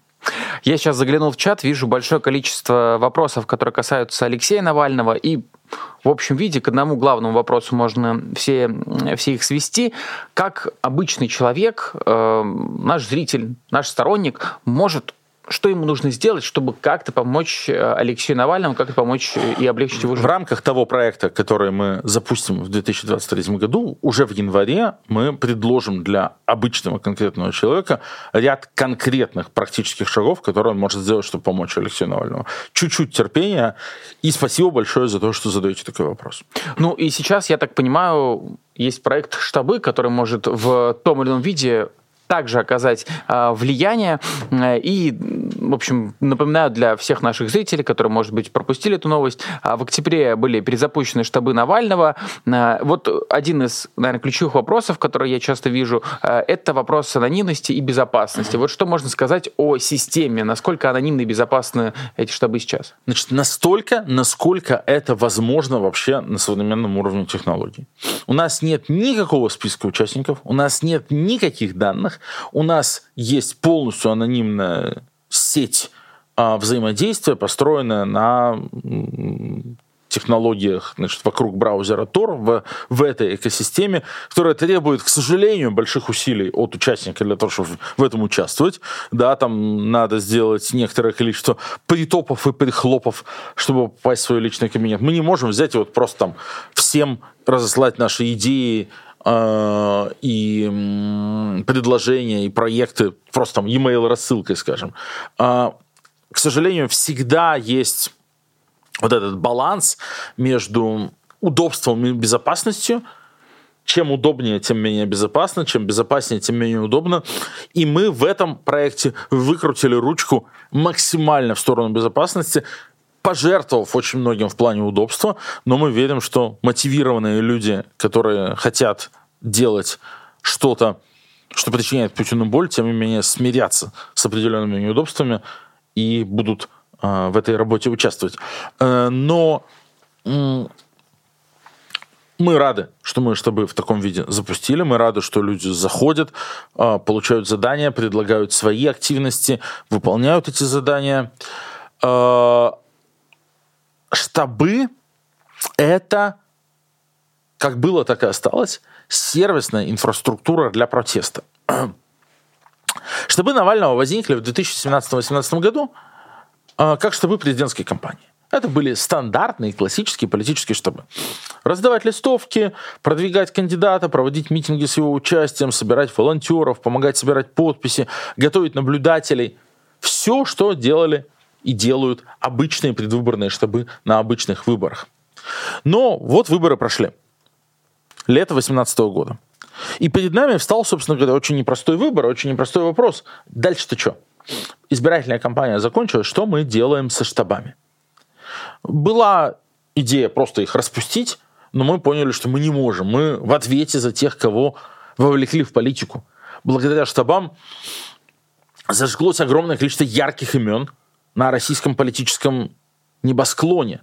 Я сейчас заглянул в чат, вижу большое количество вопросов, которые касаются Алексея Навального, и в общем виде к одному главному вопросу можно все, все их свести. Как обычный человек, э, наш зритель, наш сторонник может что ему нужно сделать, чтобы как-то помочь э, Алексею Навальному, как-то помочь э, и облегчить его жизнь? В рамках того проекта, который мы запустим в 2023 году, уже в январе мы предложим для обычного конкретного человека ряд конкретных практических шагов, которые он может сделать, чтобы помочь Алексею Навальному. Чуть-чуть терпения и спасибо большое за то, что задаете такой вопрос. Ну и сейчас, я так понимаю, есть проект «Штабы», который может в том или ином виде также оказать э, влияние. И, в общем, напоминаю для всех наших зрителей, которые, может быть, пропустили эту новость, в октябре были перезапущены штабы Навального. Вот один из, наверное, ключевых вопросов, которые я часто вижу, это вопрос анонимности и безопасности. Вот что можно сказать о системе, насколько анонимны и безопасны эти штабы сейчас? Значит, настолько, насколько это возможно вообще на современном уровне технологий. У нас нет никакого списка участников, у нас нет никаких данных, у нас есть полностью анонимная сеть а, взаимодействия, построенная на технологиях значит, вокруг браузера Tor в, в этой экосистеме, которая требует, к сожалению, больших усилий от участника для того, чтобы в этом участвовать. Да, там надо сделать некоторое количество притопов и прихлопов, чтобы попасть в свой личный кабинет. Мы не можем взять и вот просто там всем разослать наши идеи, и предложения, и проекты, просто там e-mail рассылкой, скажем. Э, к сожалению, всегда есть вот этот баланс между удобством и безопасностью. Чем удобнее, тем менее безопасно, чем безопаснее, тем менее удобно. И мы в этом проекте выкрутили ручку максимально в сторону безопасности, пожертвовав очень многим в плане удобства, но мы верим, что мотивированные люди, которые хотят делать что-то, что причиняет Путину боль, тем не менее смирятся с определенными неудобствами и будут а, в этой работе участвовать. Э, но мы рады, что мы штабы в таком виде запустили. Мы рады, что люди заходят, а, получают задания, предлагают свои активности, выполняют эти задания. А, штабы — это, как было, так и осталось, сервисная инфраструктура для протеста. *clears throat* Штабы Навального возникли в 2017-2018 году – а, как штабы президентской кампании. Это были стандартные классические политические штабы. Раздавать листовки, продвигать кандидата, проводить митинги с его участием, собирать волонтеров, помогать собирать подписи, готовить наблюдателей. Все, что делали и делают обычные предвыборные штабы на обычных выборах. Но вот выборы прошли. Лето 2018 года. И перед нами встал, собственно говоря, очень непростой выбор, очень непростой вопрос. Дальше-то что? избирательная кампания закончилась, что мы делаем со штабами? Была идея просто их распустить, но мы поняли, что мы не можем. Мы в ответе за тех, кого вовлекли в политику. Благодаря штабам зажглось огромное количество ярких имен на российском политическом небосклоне.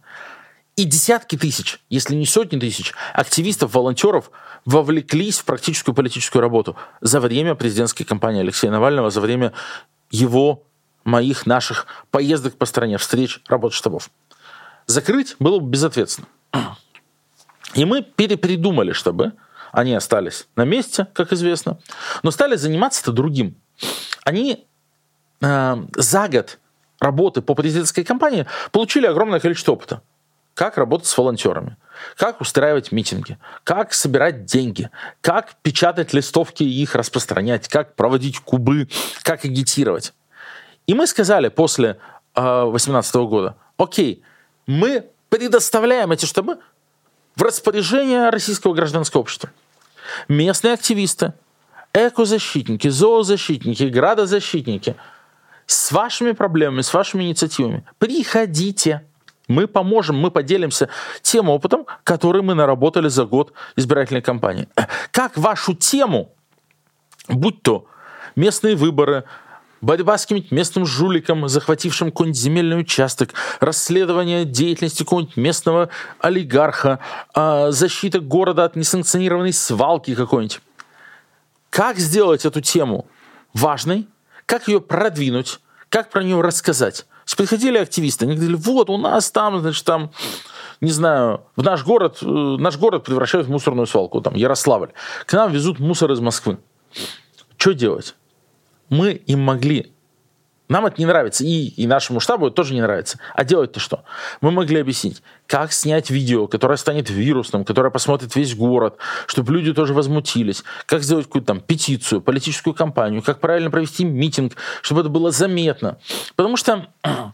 И десятки тысяч, если не сотни тысяч, активистов, волонтеров вовлеклись в практическую политическую работу за время президентской кампании Алексея Навального, за время его, моих, наших поездок по стране, встреч, работ штабов. Закрыть было бы безответственно. И мы перепридумали штабы, они остались на месте, как известно, но стали заниматься-то другим. Они э, за год работы по президентской кампании получили огромное количество опыта. Как работать с волонтерами, как устраивать митинги, как собирать деньги, как печатать листовки и их распространять, как проводить кубы, как агитировать. И мы сказали после 2018 э, года, окей, мы предоставляем эти штабы в распоряжение российского гражданского общества. Местные активисты, экозащитники, зоозащитники, градозащитники с вашими проблемами, с вашими инициативами, приходите – мы поможем, мы поделимся тем опытом, который мы наработали за год избирательной кампании. Как вашу тему, будь то местные выборы, борьба с каким-нибудь местным жуликом, захватившим какой-нибудь земельный участок, расследование деятельности какого-нибудь местного олигарха, а, защита города от несанкционированной свалки какой-нибудь. Как сделать эту тему важной, как ее продвинуть, как про нее рассказать. Приходили активисты, они говорили, вот у нас там, значит, там, не знаю, в наш город, э, наш город превращают в мусорную свалку, там, Ярославль. К нам везут мусор из Москвы. Что делать? Мы им могли нам это не нравится, и, и нашему штабу это тоже не нравится. А делать-то что? Мы могли объяснить, как снять видео, которое станет вирусным, которое посмотрит весь город, чтобы люди тоже возмутились, как сделать какую-то там петицию, политическую кампанию, как правильно провести митинг, чтобы это было заметно. Потому что *clears throat*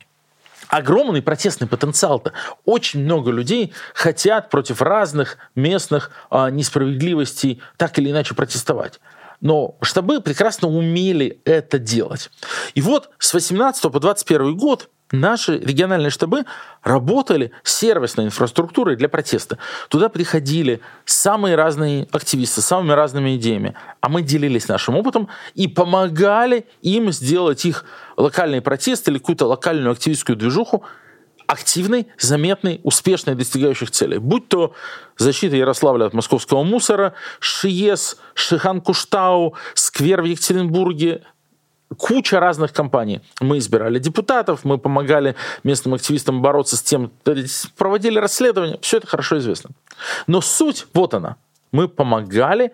огромный протестный потенциал-то. Очень много людей хотят против разных местных а, несправедливостей так или иначе протестовать. Но штабы прекрасно умели это делать. И вот с 18 по 21 год наши региональные штабы работали сервисной инфраструктурой для протеста. Туда приходили самые разные активисты с самыми разными идеями, а мы делились нашим опытом и помогали им сделать их локальный протест или какую-то локальную активистскую движуху активной, заметной, успешной, достигающих целей. Будь то защита Ярославля от московского мусора, ШИЕС, Шихан-Куштау, сквер в Екатеринбурге, куча разных компаний. Мы избирали депутатов, мы помогали местным активистам бороться с тем, проводили расследования, все это хорошо известно. Но суть, вот она, мы помогали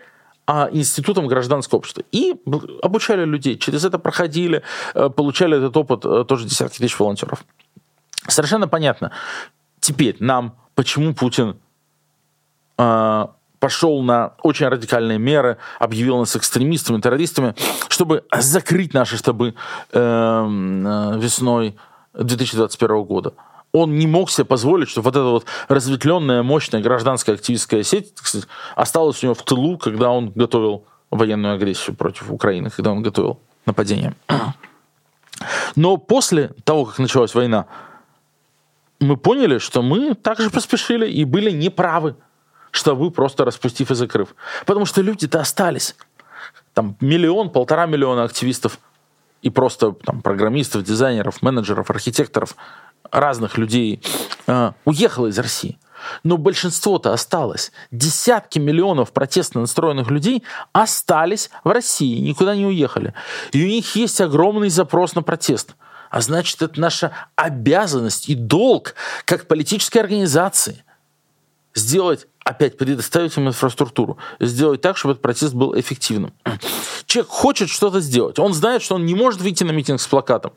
а институтом гражданского общества. И обучали людей, через это проходили, э, получали этот опыт э, тоже десятки тысяч волонтеров. Совершенно понятно. Теперь нам, почему Путин э, пошел на очень радикальные меры, объявил нас экстремистами, террористами, чтобы закрыть наши штабы э, э, весной 2021 года. Он не мог себе позволить, чтобы вот эта вот разветвленная, мощная гражданская активистская сеть кстати, осталась у него в тылу, когда он готовил военную агрессию против Украины, когда он готовил нападение. Но после того, как началась война, мы поняли, что мы также поспешили и были неправы, что вы просто распустив и закрыв. Потому что люди-то остались. Там миллион, полтора миллиона активистов и просто там, программистов, дизайнеров, менеджеров, архитекторов, разных людей э, уехало из России. Но большинство-то осталось. Десятки миллионов протестно настроенных людей остались в России, никуда не уехали. И у них есть огромный запрос на протест – а значит, это наша обязанность и долг как политической организации сделать, опять предоставить им инфраструктуру, сделать так, чтобы этот протест был эффективным. Человек хочет что-то сделать, он знает, что он не может выйти на митинг с плакатом.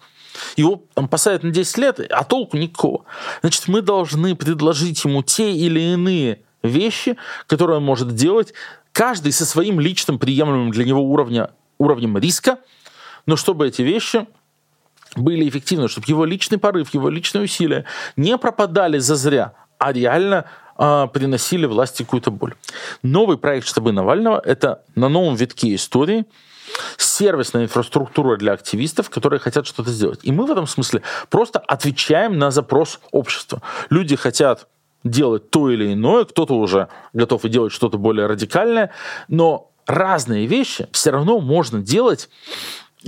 Его там, посадят на 10 лет, а толку никакого. Значит, мы должны предложить ему те или иные вещи, которые он может делать, каждый со своим личным приемлемым для него уровня, уровнем риска, но чтобы эти вещи были эффективны, чтобы его личный порыв, его личные усилия не пропадали зазря, а реально э, приносили власти какую-то боль. Новый проект штабы Навального – это на новом витке истории сервисная инфраструктура для активистов, которые хотят что-то сделать. И мы в этом смысле просто отвечаем на запрос общества. Люди хотят делать то или иное, кто-то уже готов и делать что-то более радикальное, но разные вещи все равно можно делать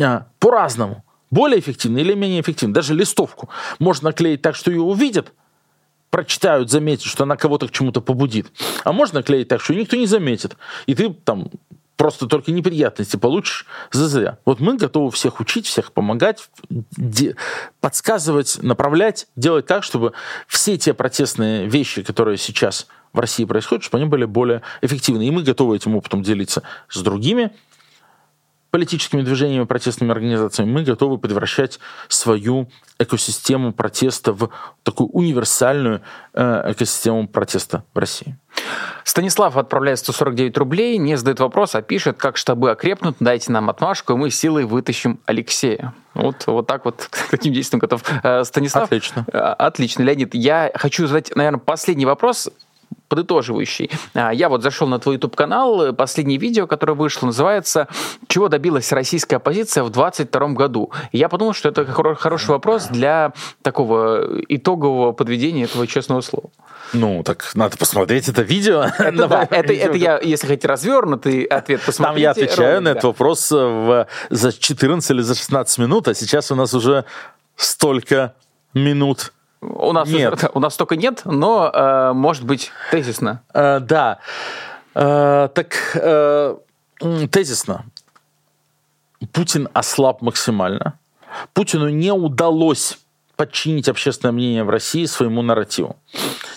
а, по-разному более эффективно или менее эффективно. Даже листовку можно наклеить так, что ее увидят, прочитают, заметят, что она кого-то к чему-то побудит. А можно наклеить так, что никто не заметит. И ты там просто только неприятности получишь за зря. Вот мы готовы всех учить, всех помогать, подсказывать, направлять, делать так, чтобы все те протестные вещи, которые сейчас в России происходят, чтобы они были более эффективны. И мы готовы этим опытом делиться с другими политическими движениями, протестными организациями, мы готовы превращать свою экосистему протеста в такую универсальную э, экосистему протеста в России. Станислав отправляет 149 рублей, не задает вопрос, а пишет, как штабы окрепнут, дайте нам отмашку, и мы силой вытащим Алексея. Вот, вот так вот к *laughs* таким действиям готов. Э, Станислав? Отлично. Э, отлично, Леонид. Я хочу задать, наверное, последний вопрос подытоживающий. А, я вот зашел на твой YouTube-канал, последнее видео, которое вышло, называется «Чего добилась российская оппозиция в 2022 году?». И я подумал, что это хороший вопрос для такого итогового подведения этого честного слова. Ну, так надо посмотреть это видео. Это, *laughs* да, это, это я, *laughs* если хотите, развернутый ответ, посмотрите. Там я отвечаю ролик, на этот вопрос в, за 14 или за 16 минут, а сейчас у нас уже столько минут у нас, нет. *laughs* у нас столько нет, но, э, может быть, тезисно. Э, да. Э, так, э, тезисно. Путин ослаб максимально. Путину не удалось подчинить общественное мнение в России своему нарративу.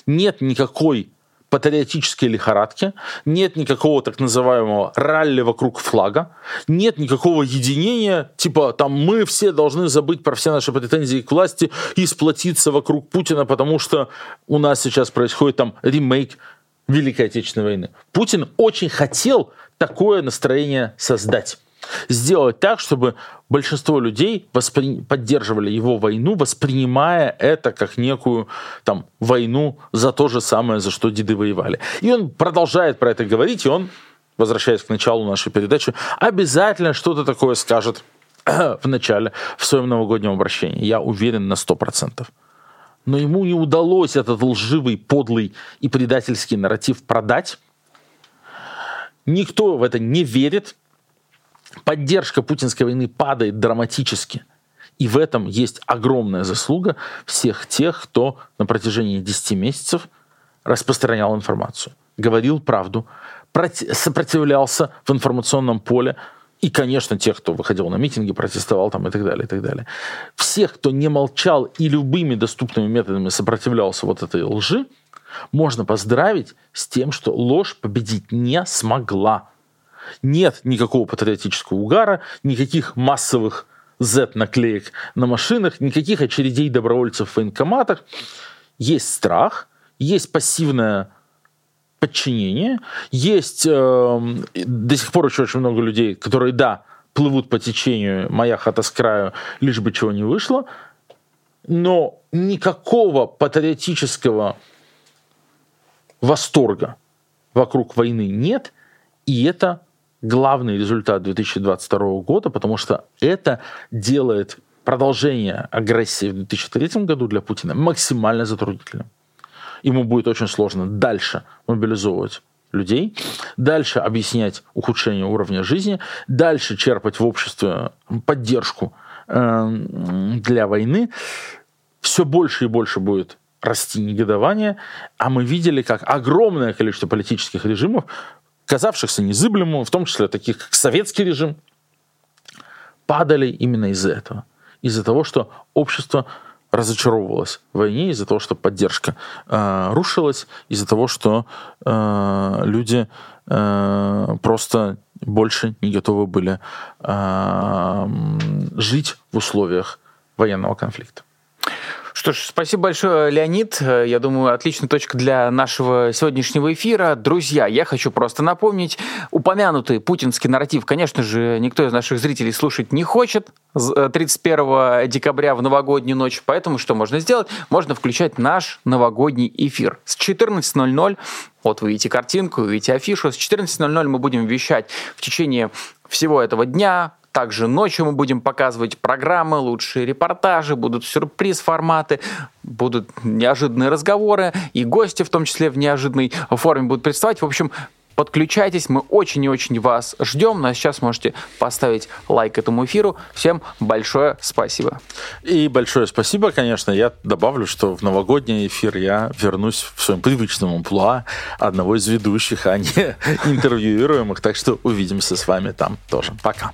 Нет никакой патриотической лихорадки, нет никакого так называемого ралли вокруг флага, нет никакого единения, типа там мы все должны забыть про все наши претензии к власти и сплотиться вокруг Путина, потому что у нас сейчас происходит там ремейк Великой Отечественной войны. Путин очень хотел такое настроение создать сделать так, чтобы большинство людей воспри... поддерживали его войну, воспринимая это как некую там, войну за то же самое, за что деды воевали. И он продолжает про это говорить, и он возвращаясь к началу нашей передачи, обязательно что-то такое скажет *clears throat* в начале, в своем новогоднем обращении. Я уверен на 100%. Но ему не удалось этот лживый, подлый и предательский нарратив продать. Никто в это не верит. Поддержка путинской войны падает драматически. И в этом есть огромная заслуга всех тех, кто на протяжении 10 месяцев распространял информацию, говорил правду, сопротивлялся в информационном поле, и, конечно, тех, кто выходил на митинги, протестовал там и так далее, и так далее. Всех, кто не молчал и любыми доступными методами сопротивлялся вот этой лжи, можно поздравить с тем, что ложь победить не смогла. Нет никакого патриотического угара, никаких массовых Z-наклеек на машинах, никаких очередей добровольцев в военкоматах. Есть страх, есть пассивная подчинение. Есть э, до сих пор еще очень много людей, которые, да, плывут по течению, моя хата с краю, лишь бы чего не вышло, но никакого патриотического восторга вокруг войны нет, и это главный результат 2022 года, потому что это делает продолжение агрессии в 2003 году для Путина максимально затруднительным ему будет очень сложно дальше мобилизовывать людей, дальше объяснять ухудшение уровня жизни, дальше черпать в обществе поддержку э, для войны. Все больше и больше будет расти негодование, а мы видели, как огромное количество политических режимов, казавшихся незыблемым, в том числе таких, как советский режим, падали именно из-за этого. Из-за того, что общество разочаровывалась в войне из-за того, что поддержка э, рушилась, из-за того, что э, люди э, просто больше не готовы были э, жить в условиях военного конфликта. Что ж, спасибо большое, Леонид. Я думаю, отличная точка для нашего сегодняшнего эфира. Друзья, я хочу просто напомнить, упомянутый путинский нарратив, конечно же, никто из наших зрителей слушать не хочет 31 э, декабря в новогоднюю ночь, поэтому что можно сделать? Можно включать наш новогодний эфир с 14.00 вот вы видите картинку, вы видите афишу. С 14.00 мы будем вещать в течение всего этого дня, также ночью мы будем показывать программы, лучшие репортажи, будут сюрприз-форматы, будут неожиданные разговоры, и гости в том числе в неожиданной форме будут представать. В общем, Подключайтесь, мы очень и очень вас ждем. Ну а сейчас можете поставить лайк этому эфиру. Всем большое спасибо. И большое спасибо, конечно. Я добавлю, что в новогодний эфир я вернусь в своем привычном амплуа одного из ведущих, а не *laughs* интервьюируемых. Так что увидимся с вами там тоже. Пока.